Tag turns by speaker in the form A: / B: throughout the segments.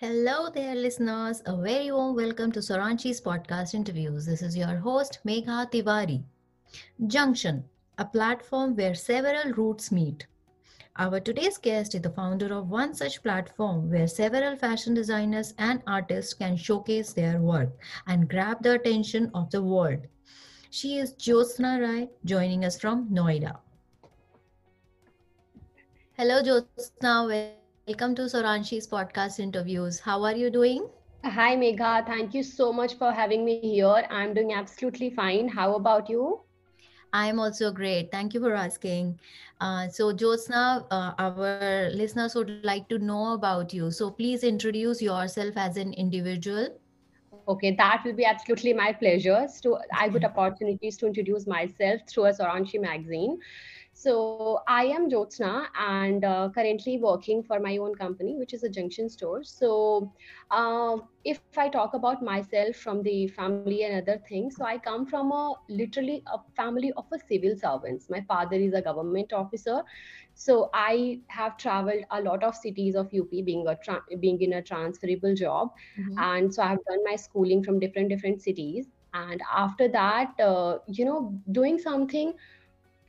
A: Hello there, listeners. A very warm welcome to Soranshi's podcast interviews. This is your host, Megha Tiwari. Junction, a platform where several routes meet. Our today's guest is the founder of one such platform where several fashion designers and artists can showcase their work and grab the attention of the world. She is Jyotsna Rai, joining us from Noida. Hello, Jyotsna. Welcome to Soranshi's podcast interviews. How are you doing?
B: Hi, Megha. Thank you so much for having me here. I'm doing absolutely fine. How about you?
A: I'm also great. Thank you for asking. Uh, so, Jyotsna, uh, our listeners would like to know about you. So, please introduce yourself as an individual.
B: Okay, that will be absolutely my pleasure. So, I got opportunities to introduce myself through a Soranshi magazine. So I am Jyotsna and uh, currently working for my own company, which is a junction store. So uh, if I talk about myself from the family and other things, so I come from a literally a family of a civil servants. My father is a government officer. So I have traveled a lot of cities of UP being a tra- being in a transferable job. Mm-hmm. And so I've done my schooling from different different cities. And after that, uh, you know, doing something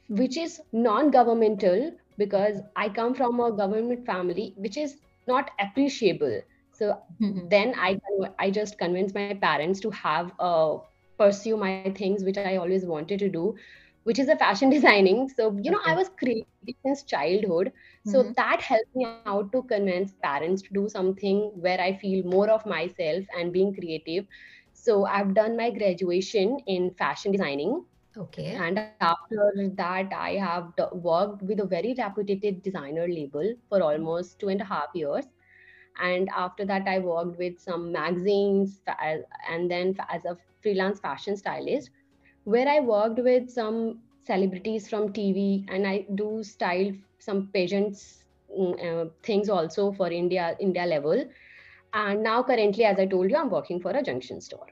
B: which is non-governmental because I come from a government family, which is not appreciable. So mm-hmm. then I I just convinced my parents to have uh, pursue my things which I always wanted to do, which is a fashion designing. So you know okay. I was creative since childhood. So mm-hmm. that helped me out to convince parents to do something where I feel more of myself and being creative. So I've done my graduation in fashion designing
A: Okay.
B: And after that, I have worked with a very reputed designer label for almost two and a half years. And after that, I worked with some magazines and then as a freelance fashion stylist, where I worked with some celebrities from TV and I do style some pageants mm, uh, things also for India India level. And now currently, as I told you, I'm working for a junction store.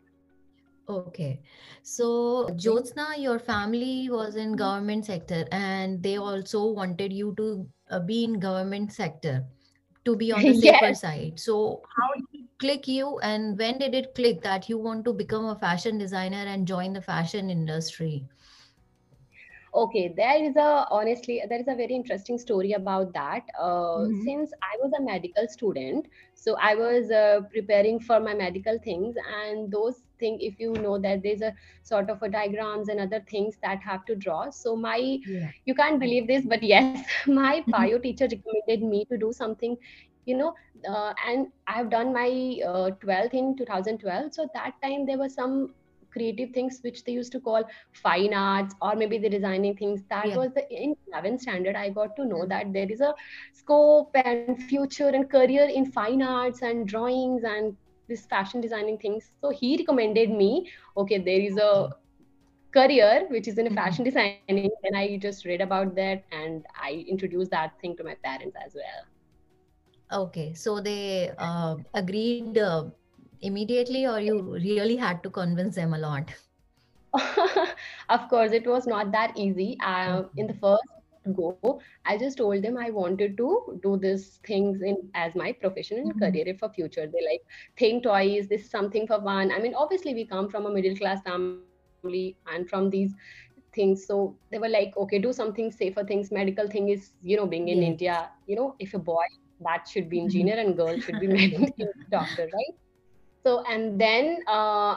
A: Okay. So, Jyotsna, your family was in government sector and they also wanted you to uh, be in government sector to be on the safer yes. side. So, how did it click you and when did it click that you want to become a fashion designer and join the fashion industry?
B: okay there is a honestly there is a very interesting story about that uh, mm-hmm. since i was a medical student so i was uh, preparing for my medical things and those things if you know that there's a sort of a diagrams and other things that have to draw so my yeah. you can't believe this but yes my bio teacher recommended me to do something you know uh, and i have done my 12th uh, in 2012 so that time there was some creative things which they used to call fine arts or maybe the designing things that yeah. was the in 11th standard i got to know that there is a scope and future and career in fine arts and drawings and this fashion designing things. So he recommended me okay there is a career which is in a mm-hmm. fashion designing and i just read about that and i introduced that thing to my parents as well.
A: Okay so they uh, agreed uh, immediately or you really had to convince them a lot?
B: Of course it was not that easy. Uh, in the first go i just told them i wanted to do these things in as my profession and mm-hmm. career for future. They like think toys this is something for one. I mean obviously we come from a middle class family and from these things. So they were like okay do something safer things. Medical thing is you know being in india you know if a boy that should be mm-hmm. engineer and girl should be medical doctor right? So and then uh,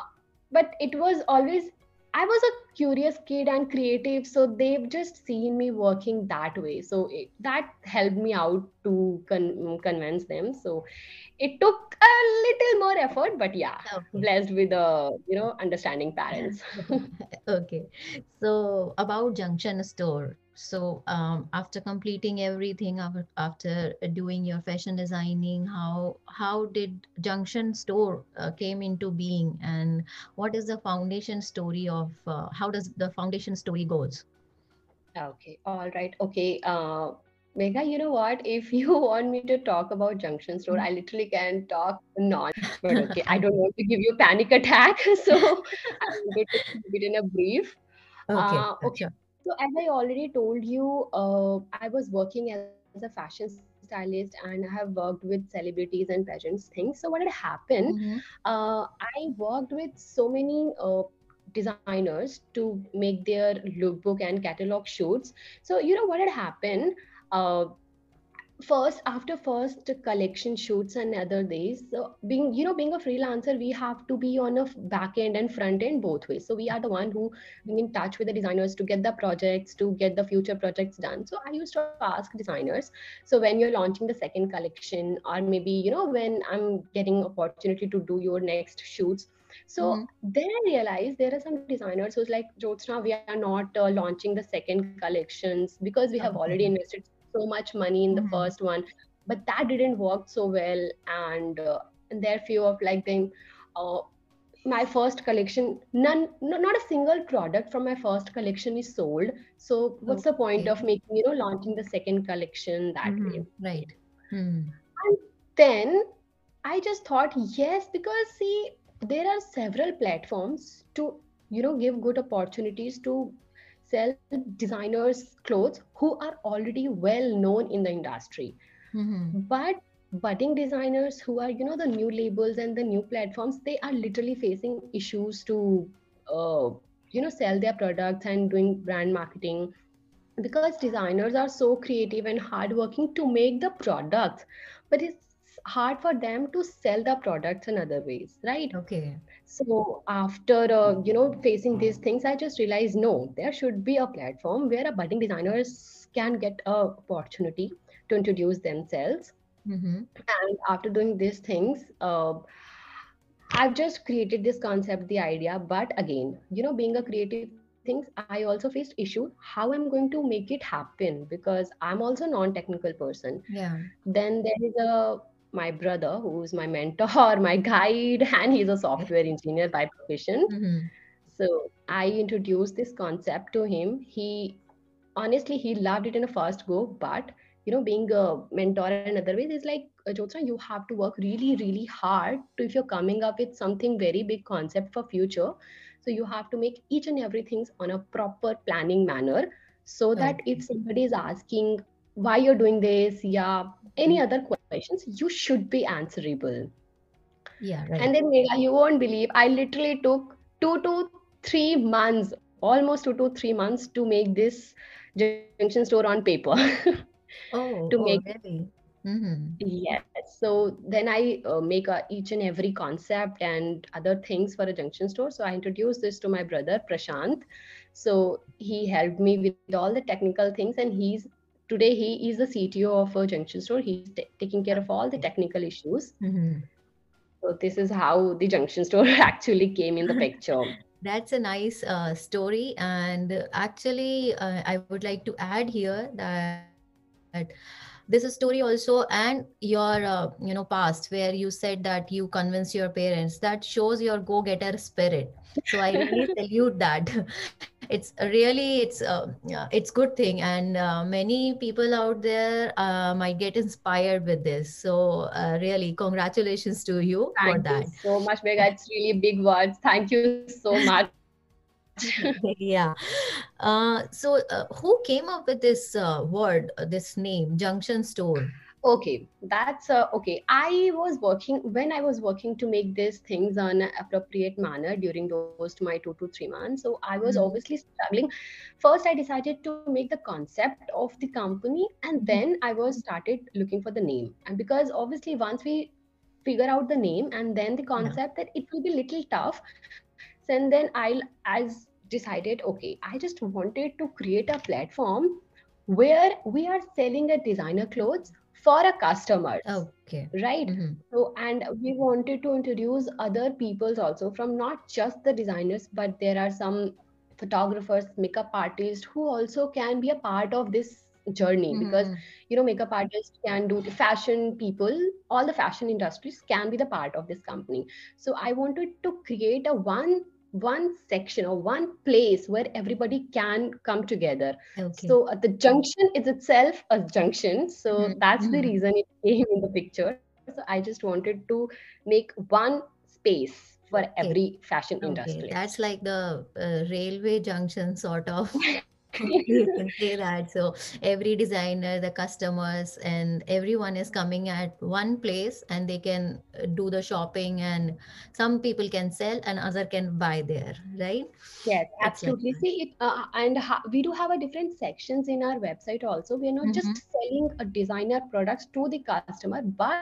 B: but it was always i was a curious kid and creative so they've just seen me working that way. So it, that helped me out to con- convince them. So it took a little more effort but yeah okay. blessed with a you know understanding parents.
A: Okay. So about junction store. So um, after completing everything after, after doing your fashion designing how how did junction store uh, came into being? And what is the foundation story of uh, how does the foundation story goes
B: okay all right okay uh Megha, you know what? If you want me to talk about Junction Store, I literally can talk non. But okay, I don't want to give you panic attack, so I'm going to keep it in a brief.
A: Okay. Uh, okay.
B: So as I already told you, uh, I was working as a fashion stylist and I have worked with celebrities and pageants things. So what had happened?
A: Mhm.
B: Uh, I worked with so many uh, designers to make their lookbook and catalog shoots. So you know what had happened? Uh, first after first collection shoots and other days so being you know being a freelancer we have to be on a back end and front end both ways so we are the one who being in touch with the designers to get the projects to get the future projects done so i used to ask designers so when you're launching the second collection or maybe you know when i'm getting opportunity to do your next shoots so
A: Mhm.
B: then I realized there are some designers who's like, Jyotsna, we are not uh, launching the second collections because we have already invested so much money in the
A: Mhm.
B: first one, but that didn't work so well. And uh, and there are few of like them. Uh, my first collection, none, no, not a single product from my first collection is sold. So what's the point of making, you know, launching the second collection that way?
A: Mhm. Right. Hmm.
B: And then I just thought, yes, because see, there are several platforms to, you know, give good opportunities to sell designers' clothes who are already well known in the industry.
A: Mhm.
B: But budding designers who are, you know, the new labels and the new platforms, they are literally facing issues to, uh, you know, sell their products and doing brand marketing because designers are so creative and hardworking to make the products, but it's hard for them to sell the products in other ways, right?
A: Okay.
B: So after uh, you know facing these things, I just realized no, there should be a platform where a budding designers can get a opportunity to introduce themselves.
A: Mhm.
B: And after doing these things, uh, I've just created this concept, the idea. But again, you know, being a creative things, I also faced issue how I'm going to make it happen because I'm also non-technical person.
A: Yeah.
B: Then there is a my brother who's my mentor, my guide, and he's a software engineer by profession.
A: Mhm.
B: So I introduced this concept to him. He honestly he loved it in a first go, but you know, being a mentor in other ways is like uh, Jyotsna, you have to work really, really hard to if you're coming up with something very big concept for future. So you have to make each and everything on a proper planning manner so that if somebody is asking why you're doing this, yeah, any other questions, you should be answerable.
A: Yeah. right.
B: And then you won't believe I literally took two to three months, almost two to three months to make this junction store on paper.
A: Oh.
B: to
A: Oh.
B: make
A: Really. Mhm.
B: yes. So then I uh, make a, each and every concept and other things for a junction store. So I introduced this to my brother Prashant. So he helped me with all the technical things, and he's today he is the CTO of a junction store. He's ta- taking care of all the technical issues.
A: Mhm.
B: So this is how the junction store actually came in the picture.
A: That's a nice uh, story. And actually, uh, I would like to add here that this is story also and your uh, you know past where you said that you convinced your parents that shows your go-getter spirit so i really salute that it's really it's uh, yeah, it's good thing and uh, many people out there uh, might get inspired with this so uh, really congratulations to you for
B: Thank you
A: that
B: so much, Megha. It's really big words. Thank you so much.
A: yeah uh, so uh, who came up with this uh, word uh, this name junction store
B: Okay, that's uh, okay. I was working when I was working to make these things on an appropriate manner during those my two to three months. So I was
A: Mhm.
B: obviously struggling. First, I decided to make the concept of the company, and then I was started looking for the name. And because obviously once we figure out the name and then the
A: yeah
B: concept, that it will be little tough. And then i'll as decided, okay, I just wanted to create a platform where we are selling a designer clothes for a customer.
A: Okay.
B: Right?
A: Hmm
B: so and we wanted to introduce other peoples also from not just the designers but there are some photographers makeup artists who also can be a part of this journey because
A: hmm
B: you know makeup artists can do the fashion people all the fashion industries can be the part of this company. So i wanted to create a one one section or one place where everybody can come together.
A: Okay.
B: So uh, the junction is itself a junction. So
A: Mhm,
B: that's the
A: mhm.
B: reason it came in the picture. So i just wanted to make one space for
A: okay.
B: every fashion
A: okay.
B: industry.
A: That's like the uh, railway junction sort of you can say that. So every designer, the customers, and everyone is coming at one place, and they can uh, do the shopping, and some people can sell, and other can buy there, right?
B: Yes,
A: It's like
B: absolutely. See, it, uh, and ha we do have a different sections in our website also. We are not
A: Mhm.
B: just selling a designer products to the customer, but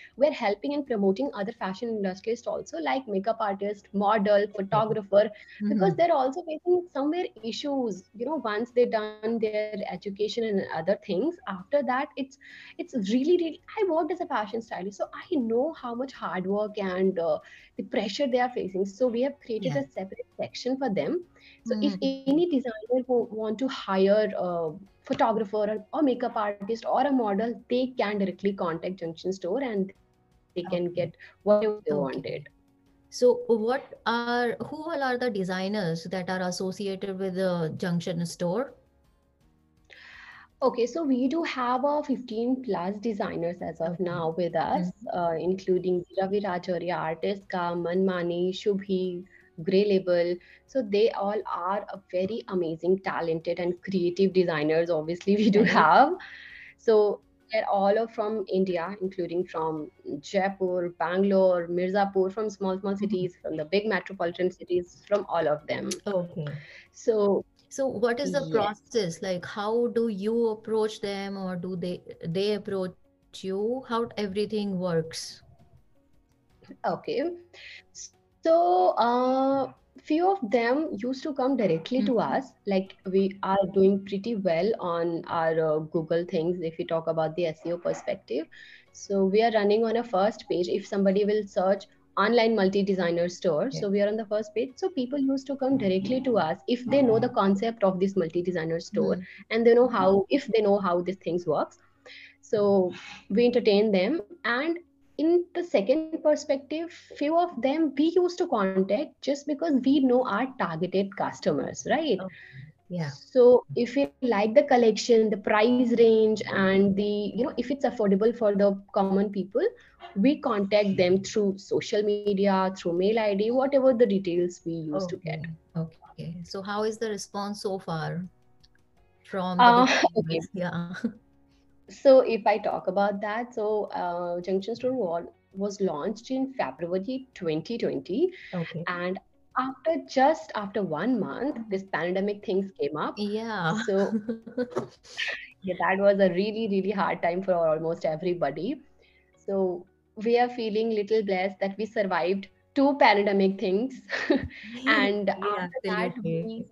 B: we're helping and promoting other fashion industries also, like makeup artist, model, photographer, because
A: Mhm.
B: they're also facing somewhere issues. You know, once they've done their education and other things, after that, it's it's really, really. I worked as a fashion stylist, so I know how much hard work and uh, the pressure they are facing. So we have created
A: Yeah.
B: a separate section for them. So if
A: Mhm.
B: any designer who want to hire a photographer or, makeup artist or a model, they can directly contact Junction Store and they can get whatever they wanted.
A: So what are who all are the designers that are associated with the Junction store?
B: Okay, so we do have a 15 plus designers as of now with us,
A: Mhm.
B: uh, including Ravi Rajoria, Artist Ka, Manmani, Shubhi, Grey Label. So they all are a very amazing, talented, and creative designers. Obviously, we do
A: Right.
B: have. So they're all are from India, including from Jaipur, Bangalore, Mirzapur, from small, small
A: Mhm.
B: cities, from the big metropolitan cities, from all of them.
A: Okay.
B: So,
A: So what is the
B: yes.
A: process? Like how do you approach them or do they they approach you? How everything works?
B: Okay. So, uh, few of them used to come directly to
A: Mhm.
B: us. Like we are doing pretty well on our uh, Google things if we talk about the SEO perspective. So we are running on a first page. If somebody will search online multi-designer store,
A: Yeah.
B: so we are on the first page. So people used to come directly to us if they know the concept of this multi-designer store
A: Mhm.
B: and they know how if they know how these things works. So we entertain them and in the second perspective few of them we used to contact just because we know our targeted customers right
A: Okay. Yeah.
B: so if we like the collection the price range and the you know if it's affordable for the common people we contact them through social media through mail id whatever the details we used to get
A: Okay. Okay. So how is the response so far from the
B: uh, okay?
A: Yeah.
B: so if i talk about that so uh, junction store wall was launched in february 2020
A: Okay.
B: and after just after one month this pandemic things came up.
A: Yeah.
B: so yeah that was a really really hard time for almost everybody. So we are feeling little blessed that we survived two pandemic things. And
A: Yeah,
B: after that we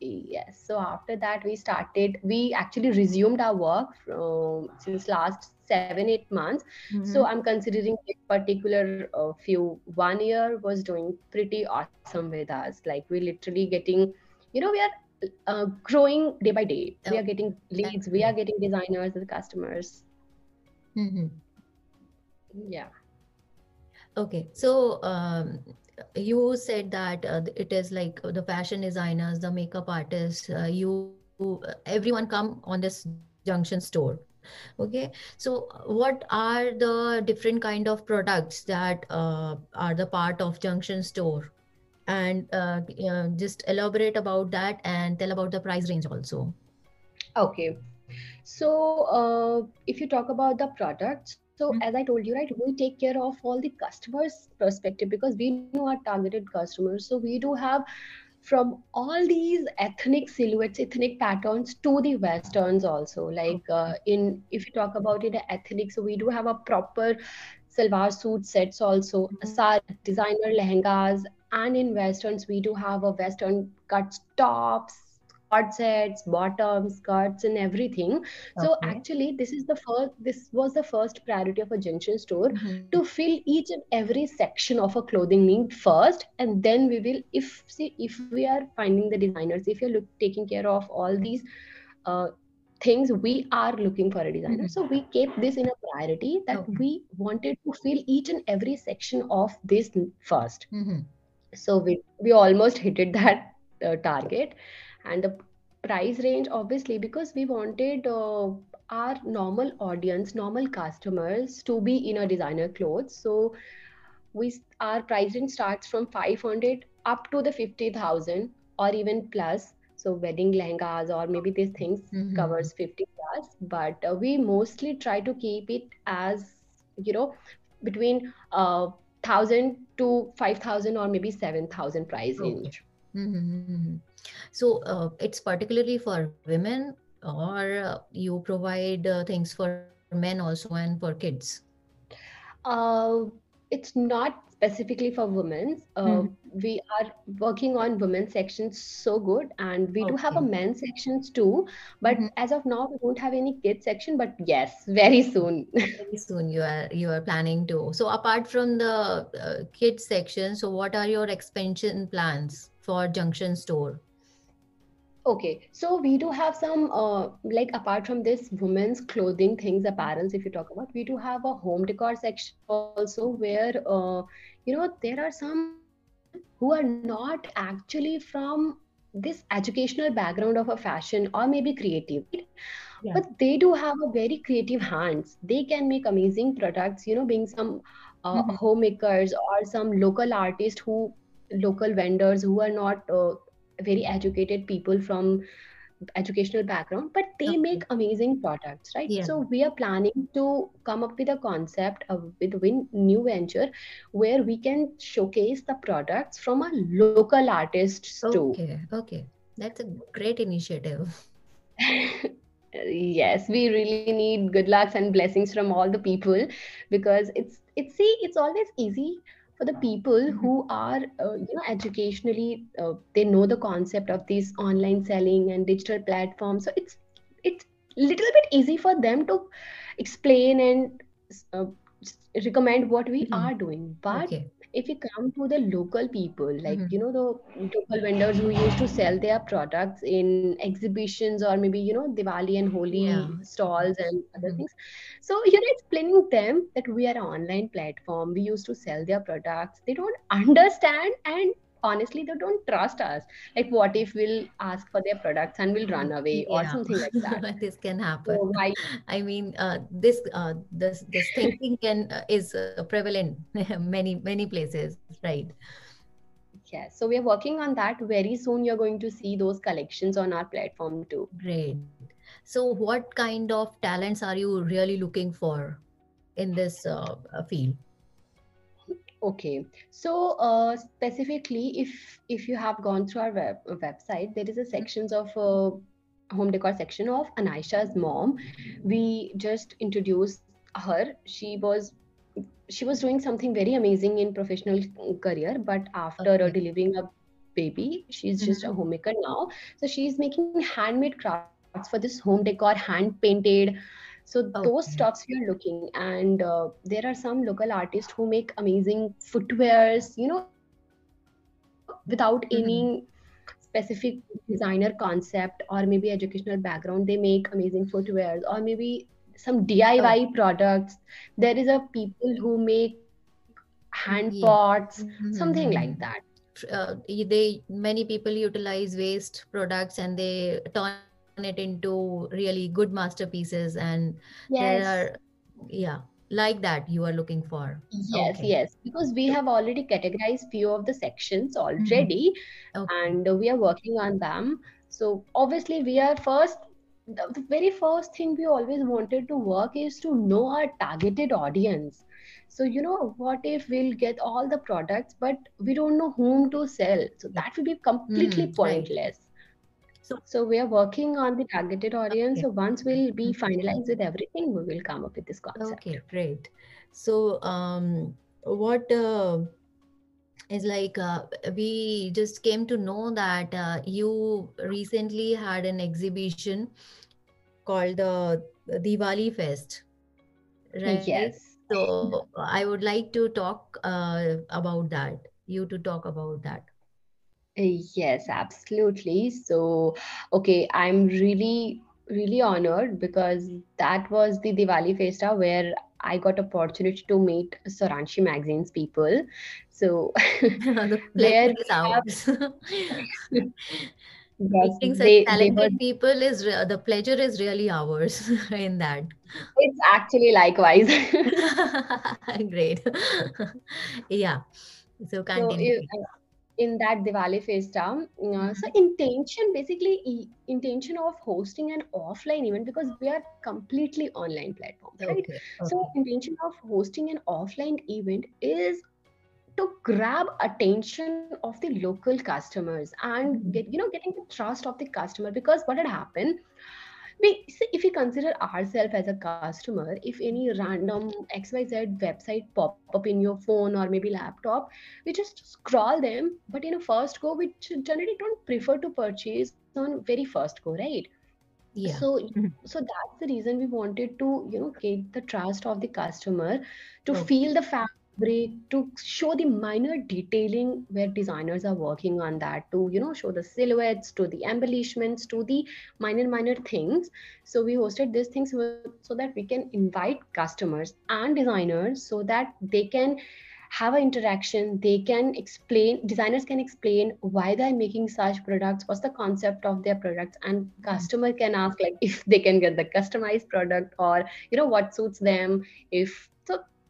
B: yes. So after that we started we actually resumed our work from since last seven eight months. So
A: Mhm.
B: i'm considering this particular uh, few one year was doing pretty awesome with us. Like we literally getting you know we are uh, growing day by day. We
A: Oh,
B: are getting leads we are getting designers and customers.
A: Mhm.
B: yeah.
A: Okay, so um, you said that uh, it is like the fashion designers, the makeup artists, uh, you uh, everyone come on this junction store. Okay, so uh, what are the different kind of products that uh, are the part of junction store? And uh, uh, just elaborate about that and tell about the price range also.
B: okay so uh, if you talk about the product so
A: Mm.
B: as i told you right we take care of all the customers perspective because we know our targeted customers so we do have from all these ethnic silhouettes ethnic patterns to the westerns also like uh, in if you talk about it ethnic so we do have a proper salwar suit sets also
A: Mhm.
B: sari designer lehengas and in westerns we do have a western cut tops cord sets bottoms skirts and everything so actually this is the first this was the first priority of a junction store
A: Mhm.
B: to fill each and every section of a clothing need first and then we will if see if we are finding the designers if you're look, taking care of all these uh, things we are looking for a designer
A: Mhm.
B: so we kept this in a priority that
A: Okay.
B: we wanted to fill each and every section of this first
A: Mhm.
B: so we we almost hit it that uh, target and the price range obviously because we wanted uh, our normal audience normal customers to be in a designer clothes so we our price range starts from 500 up to the 50000 or even plus so wedding lehengas or maybe these things
A: Mhm.
B: covers 50 plus but uh, we mostly try to keep it as you know between uh, 1000 to 5000 or maybe 7000 price
A: Okay.
B: range
A: Mhm. So uh, it's particularly for women, or uh, you provide uh, things for men also and for kids?
B: Uh, it's not specifically for women. Uh,
A: Mhm.
B: we are working on women's sections so good, and we do have a
A: Okay.
B: men's sections too. But
A: Mhm.
B: as of now, we don't have any kids section. But yes, very soon.
A: Very soon you are you are planning to. So apart from the uh, kids section, so what are your expansion plans for Junction Store?
B: Okay, so we do have some uh, like apart from this women's clothing things, apparels, if you talk about, we do have a home decor section also where uh, you know there are some who are not actually from this educational background of a fashion or maybe creative,
A: Yeah.
B: but they do have a very creative hands. They can make amazing products, you know, being some uh,
A: Mhm.
B: homemakers or some local artists who local vendors who are not uh, very educated people from educational background but they
A: Okay.
B: make amazing products right
A: Yeah.
B: so we are planning to come up with a concept of with win new venture where we can showcase the products from a local artists too
A: Okay. Okay. That's a great initiative.
B: yes we really need good lucks and blessings from all the people because it's it's see it's always easy for the people
A: Mhm.
B: who are uh, you know educationally uh, they know the concept of these online selling and digital platforms so it's it's little bit easy for them to explain and uh, recommend what we
A: Mhm.
B: are doing but
A: Okay.
B: If you come to the local people like
A: Mhm.
B: you know the local vendors who used to sell their products in exhibitions or maybe you know diwali and holi
A: Yeah.
B: stalls and other
A: Mhm.
B: things so you know explaining them that we are an online platform we used to sell their products they don't understand and honestly they don't trust us like what if we'll ask for their products and we'll run away or something like that
A: This can
B: so
A: happen.
B: why
A: I mean, uh, this uh, this this thinking can uh, is uh, prevalent many many places, right?
B: yeah so we are working on that very soon you're going to see those collections on our platform too
A: Great. So, what kind of talents are you really looking for in this uh, field?
B: Okay, so uh, specifically, if if you have gone through our web, website, there is a sections of uh, home decor section of Anisha's mom. We just introduced her. She was she was doing something very amazing in professional career, but after uh,
A: Okay.
B: delivering a baby, she's just a
A: Mhm.
B: homemaker now. So she's making handmade crafts for this home decor, hand painted. So those
A: Okay.
B: stuffs we are looking, and uh, there are some local artists who make amazing footwears. You know, without
A: Mhm.
B: any specific designer concept or maybe educational background, they make amazing footwears or maybe some
A: Oh,
B: DIY products. There is a people who make hand
A: yeah.
B: pots, something like that.
A: Uh, they many people utilize waste products and they turn it into really good masterpieces, and there are yeah, like that you are looking for.
B: yes,
A: Okay.
B: yes. Because we have already categorized few of the sections
A: Mhm.
B: already,
A: Okay.
B: and we are working on them. So obviously, we are first. The, very first thing we always wanted to work is to know our targeted audience. So you know, what if we'll get all the products, but we don't know whom to sell? So that will be completely
A: Mhm. Right. So
B: So we are working on the targeted audience.
A: okay.
B: So once we'll be
A: Mhm.
B: finalized with everything, we will come up with this concept.
A: Okay, great. So, um, what uh, is like uh, we just came to know that uh, you recently had an exhibition called the Diwali Fest, right?
B: Yes.
A: So, I would like to talk uh, about that. You to talk about that.
B: Yes, absolutely. So, okay, I'm really, really honored because hmm. that was the Diwali Festa where I got opportunity to meet Saranshi Magazine's people. So,
A: The
B: where
A: is
B: yes,
A: Meeting such
B: they were.
A: talented people is the pleasure is really ours in that.
B: It's actually likewise.
A: Great. Yeah. So
B: So,
A: continue.
B: if, in that Diwali Festa. Uh,
A: Mm-hmm.
B: So intention, basically e- intention of hosting an offline event because we are completely online platform, right?
A: Okay.
B: So intention of hosting an offline event is to grab attention of the local customers and
A: Mhm.
B: get you know getting the trust of the customer because what had happened we see if we consider ourselves as a customer if any random xyz website pop up in your phone or maybe laptop we just scroll them but in a first go we generally don't prefer to purchase on very first go right
A: Yeah.
B: so
A: Mhm.
B: so that's the reason we wanted to you know get the trust of the customer to
A: Okay.
B: feel the to show the minor detailing where designers are working on that to you know show the silhouettes to the embellishments to the minor minor things. So we hosted these things so that we can invite customers and designers so that they can have an interaction they can explain designers can explain why they're making such products what's the concept of their products and mm-hmm. customer can ask like if they can get the customized product or you know what suits them if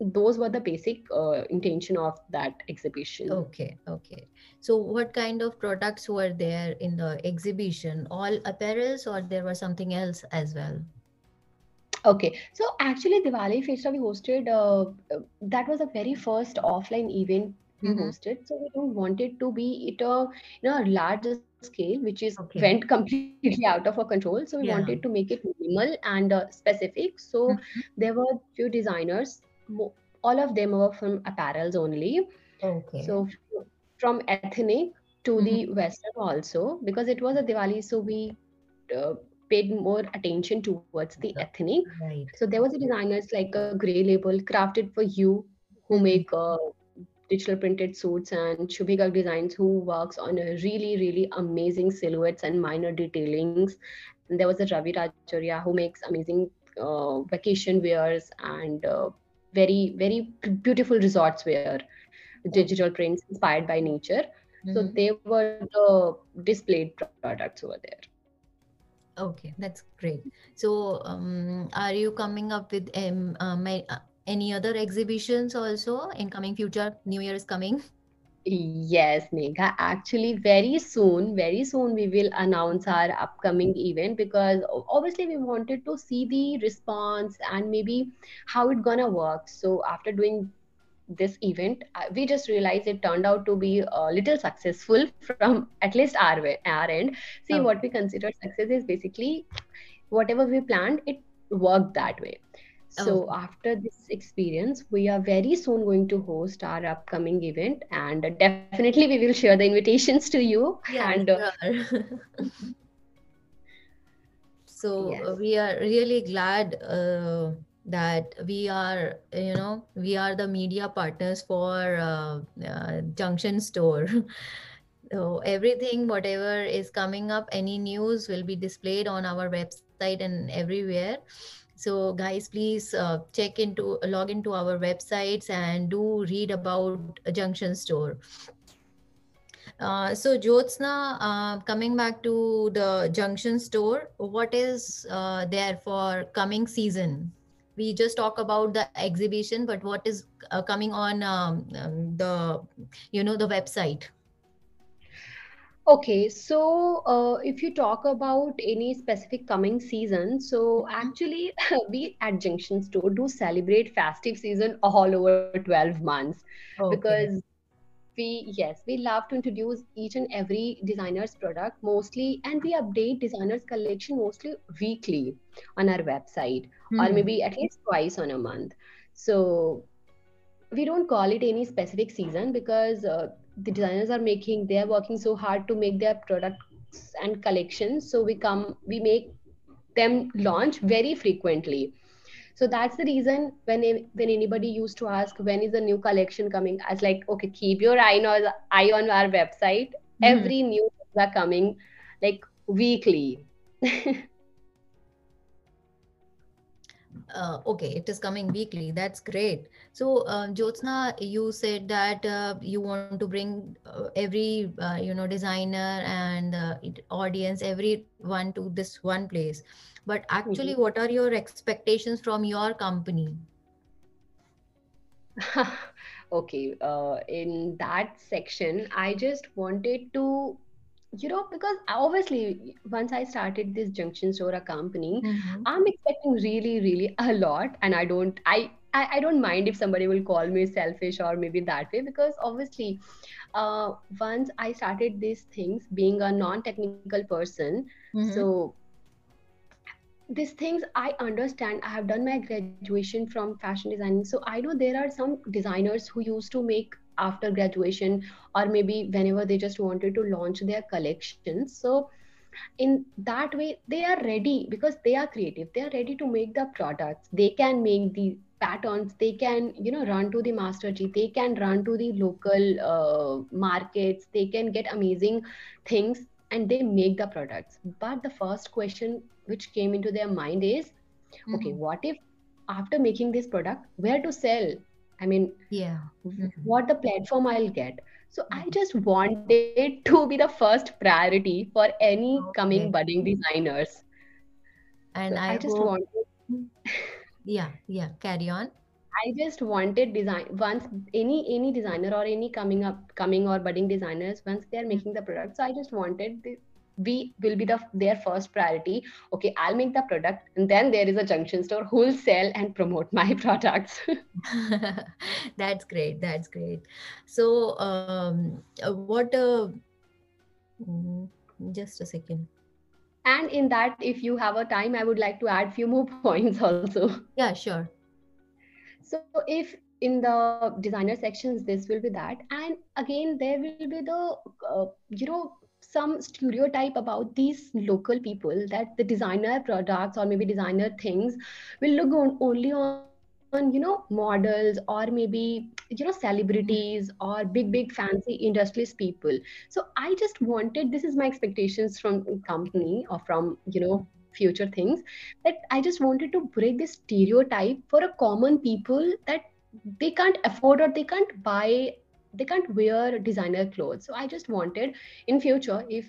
B: those were the basic uh, intention of that exhibition
A: Okay. Okay. So, what kind of products were there in the exhibition? All apparels, or there was something else as well?
B: Okay, so actually, Diwali Festa we hosted. Uh, uh, that was the very first offline event we
A: Mhm.
B: hosted. So we don't want it to be it a you know a large scale, which is
A: Okay.
B: went completely out of our control. So we
A: Yeah.
B: wanted to make it minimal and uh, specific. So
A: Mhm.
B: there were few designers. All of them were from apparels only.
A: Okay.
B: So from ethnic to
A: Mhm.
B: the western also because it was a Diwali, so we uh, paid more attention towards the ethnic.
A: Right.
B: So there was a designers like a gray label crafted for you who make uh, digital printed suits and Shubhika Designs who works on a really really amazing silhouettes and minor detailings. And there was a Ravi Rajoria who makes amazing uh, vacation wears and uh, very very beautiful resorts wear digital prints inspired by nature. So
A: Mhm.
B: they were the displayed products over there.
A: Okay, that's great. So, um, are you coming up with um, uh, uh, any other exhibitions also in coming future? New Year is coming.
B: Yes, Megha. Actually, very soon, very soon we will announce our upcoming event because obviously we wanted to see the response and maybe how it gonna work. So after doing this event, uh, we just realized it turned out to be a little successful from at least our way, our end. See,
A: Okay.
B: what we consider success is basically whatever we planned, it worked that way. So
A: Okay.
B: after this experience, we are very soon going to host our upcoming event, and definitely we will share the invitations to you.
A: Yeah,
B: And uh,
A: sure. So uh,
B: yes,
A: we are really glad uh, that we are, you know, we are the media partners for uh, uh, Junction Store. So everything, whatever is coming up, any news will be displayed on our website and everywhere. So guys, please uh, check into, log into our websites and do read about Junction Store. Uh, so Jyotsna, uh, coming back to the Junction store, what is uh, there for coming season? We just talk about the exhibition, but what is uh, coming on um, um, the, you know, the website?
B: Okay, so uh, if you talk about any specific coming season, so
A: Mhm.
B: actually we at Junction Store do celebrate festive season all over 12 months
A: Okay.
B: because we yes we love to introduce each and every designer's product mostly and we update designers collection mostly weekly on our website or
A: Hmm.
B: maybe at least twice on a month so we don't call it any specific season because uh, the designers are making they're working so hard to make their products and collections. So we come we make them launch very frequently. So that's the reason when when anybody used to ask when is the new collection coming? I was like okay keep your eye on eye on our website.
A: Mhm.
B: every new are coming like weekly
A: Uh, okay, it is coming weekly. That's great. So, uh, Jyotsna, you said that uh, you want to bring uh, every, uh, you know, designer and uh, audience, everyone to this one place. But actually,
B: Mhm.
A: what are your expectations from your company?
B: okay uh, in that section i just wanted to you know because obviously once i started this junction sora a company
A: Mhm.
B: i'm expecting really really a lot and i don't i I, I don't mind if somebody will call me selfish or maybe that way because obviously uh, once i started these things being a non-technical person
A: Mhm.
B: so these things i understand i have done my graduation from fashion designing so i know there are some designers who used to make after graduation or maybe whenever they just wanted to launch their collections. So in that way they are ready because they are creative. They are ready to make the products. They can make the patterns. They can you know run to the master g they can run to the local uh, markets. They can get amazing things and they make the products. But the first question which came into their mind is okay
A: Mhm.
B: what if after making this product where to sell i mean
A: Yeah. Mhm.
B: what the platform I'll get. So I
A: Mhm.
B: just wanted to be the first priority for any
A: Okay.
B: coming budding designers.
A: And
B: So
A: I
B: I just
A: hope,
B: wanted
A: yeah, yeah, carry on.
B: I just wanted design once any any designer or any coming up coming or budding designers once they are
A: Mm.
B: making the product. So I just wanted the, we will be the their first priority. Okay, I'll make the product and then there is a junction store who will sell and promote my products.
A: That's great. That's great. So, um, uh, what, uh, mm, just a second.
B: and in that, if you have a time, I would like to add few more points also.
A: Yeah, sure.
B: So if in the designer sections, this will be that, and again there will be the uh, you know some stereotype about these local people that the designer products or maybe designer things will look on, only on you know models or maybe you know celebrities or big big fancy industrialist people. So i just wanted this is my expectations from company or from you know future things that I just wanted to break this stereotype for a common people that they can't afford or they can't buy, they can't wear designer clothes. So I just wanted in future if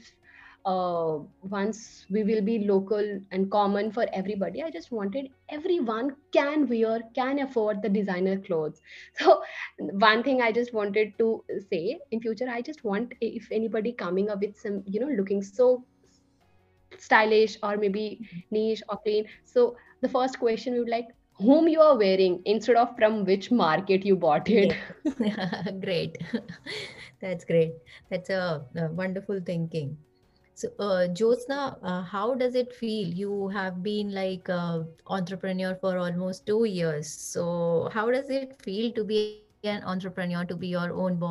B: uh, once we will be local and common for everybody, I just wanted everyone can wear, can afford the designer clothes. So one thing I just wanted to say in future, I just want if anybody coming up with some, you know, looking so stylish or maybe niche or clean. So the first question we would like whom you are wearing instead of from which market you bought it.
A: Yeah. Great. That's great. That's a, a wonderful thinking. So, uh, Jyotsna, uh, how does it feel? You have been like a entrepreneur for almost two years. So, how does it feel to be an entrepreneur, to be your own boss?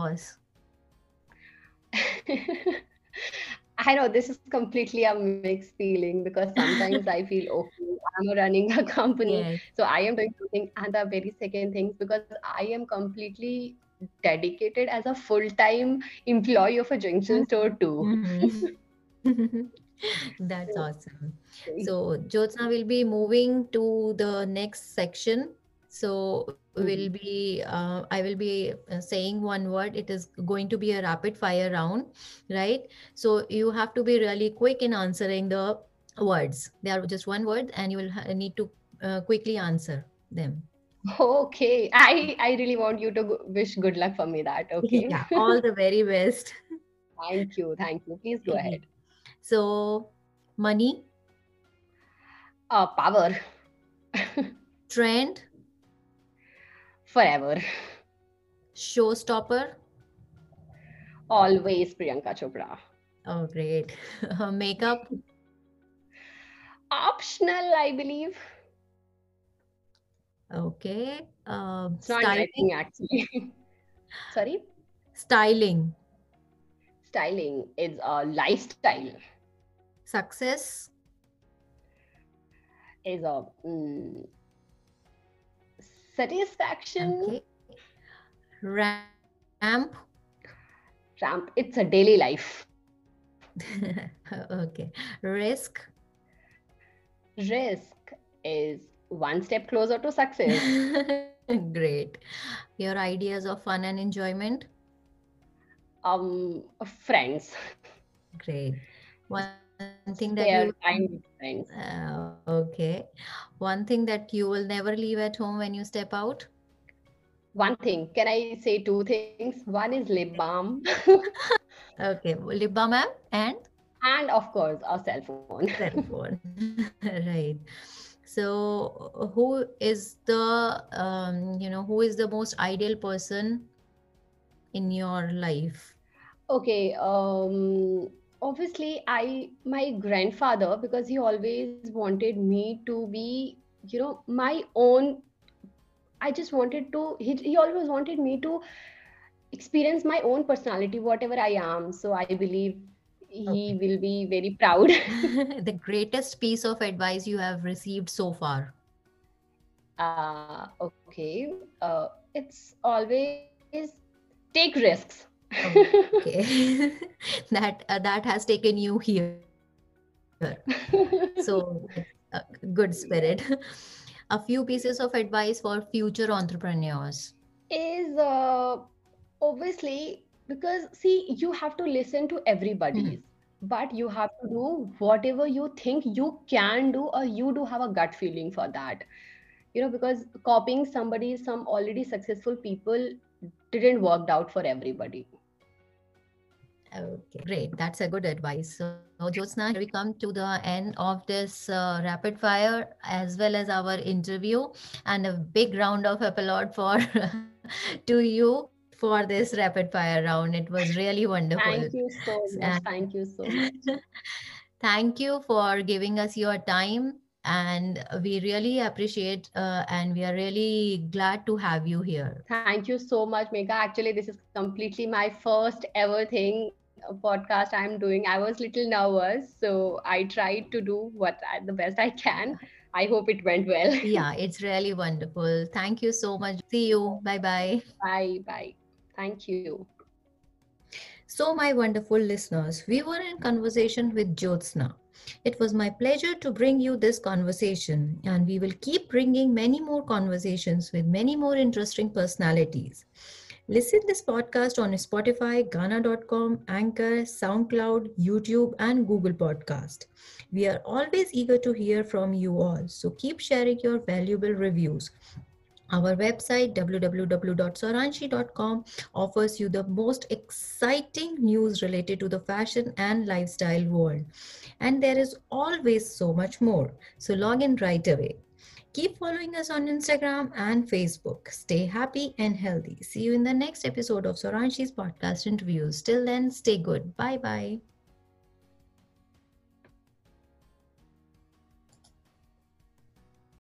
B: I know this is completely a mixed feeling because sometimes I feel okay, I'm running a company,
A: Yes.
B: so I am doing something, and the very second thing because I am completely dedicated as a full-time employee of a junction store too.
A: Mhm. That's awesome. So, Jyotsna will be moving to the next section. So, will
B: Mhm.
A: be uh, I will be uh, saying one word. It is going to be a rapid fire round, right? So, you have to be really quick in answering the words. They are just one word, and you will ha- need to uh, quickly answer them.
B: Okay, I I really want you to go- wish good luck for me that. Okay.
A: Yeah, all the very best.
B: Thank you, thank you. Please go ahead.
A: So, money,
B: Uh, power
A: trend,
B: forever.
A: showstopper.
B: Always Priyanka Chopra.
A: Oh, great. Makeup,
B: Optional, I believe.
A: okay. Um,
B: It's
A: styling,
B: actually. Sorry.
A: styling,
B: Styling is a lifestyle.
A: success,
B: Is a mm, satisfaction.
A: okay. Ramp,
B: Ramp. It's a daily life.
A: okay. Risk,
B: Risk is one step closer to success.
A: great. Your ideas of fun and enjoyment,
B: Um, friends.
A: great. One thing that you,
B: time friends.
A: uh, okay. One thing that you will never leave at home when you step out,
B: one thing. Can I say two things? One is lip balm.
A: okay, lip balm and
B: and of course a cell phone.
A: cell phone, right. So, who is the um, you know who is the most ideal person in your life?
B: Okay. Um. Obviously, I my grandfather because he always wanted me to be you know my own I just wanted to, he, he always wanted me to experience my own personality, whatever I am. So I believe he okay. will be very proud.
A: the greatest piece of advice you have received so far?
B: Uh, okay. Uh, it's always take risks.
A: Okay. that uh, that has taken you here. so uh, good spirit a few pieces of advice for future entrepreneurs
B: is uh, obviously because see you have to listen to everybody mm-hmm. but you have to do whatever you think you can do or you do have a gut feeling for that you know because copying somebody some already successful people didn't work out for everybody
A: Okay, great. That's a good advice. So, Jyotsna, we come to the end of this uh, rapid fire as well as our interview, and a big round of applause for to you for this rapid fire round. It was really wonderful.
B: Thank you so much. Thank you so much.
A: Thank you for giving us your time and we really appreciate uh, and we are really glad to have you here.
B: Thank you so much Megha. Actually this is completely my first ever thing podcast i'm doing. I was little nervous so i tried to do what I, the best i can. I hope it went well.
A: Yeah it's really wonderful. Thank you so much. See you. Bye bye
B: bye bye. Thank you
A: so my wonderful listeners we were in conversation with jyotsna it was my pleasure to bring you this conversation, and we will keep bringing many more conversations with many more interesting personalities. Listen this podcast on Spotify, Gaana.com, Anchor, SoundCloud, YouTube, and Google Podcast. We are always eager to hear from you all, so keep sharing your valuable reviews. Our website www.soranshi.com offers you the most exciting news related to the fashion and lifestyle world. And there is always so much more. So log in right away. Keep following us on Instagram and Facebook. Stay happy and healthy. See you in the next episode of Soranshi's podcast interviews. Till then, stay good. Bye bye.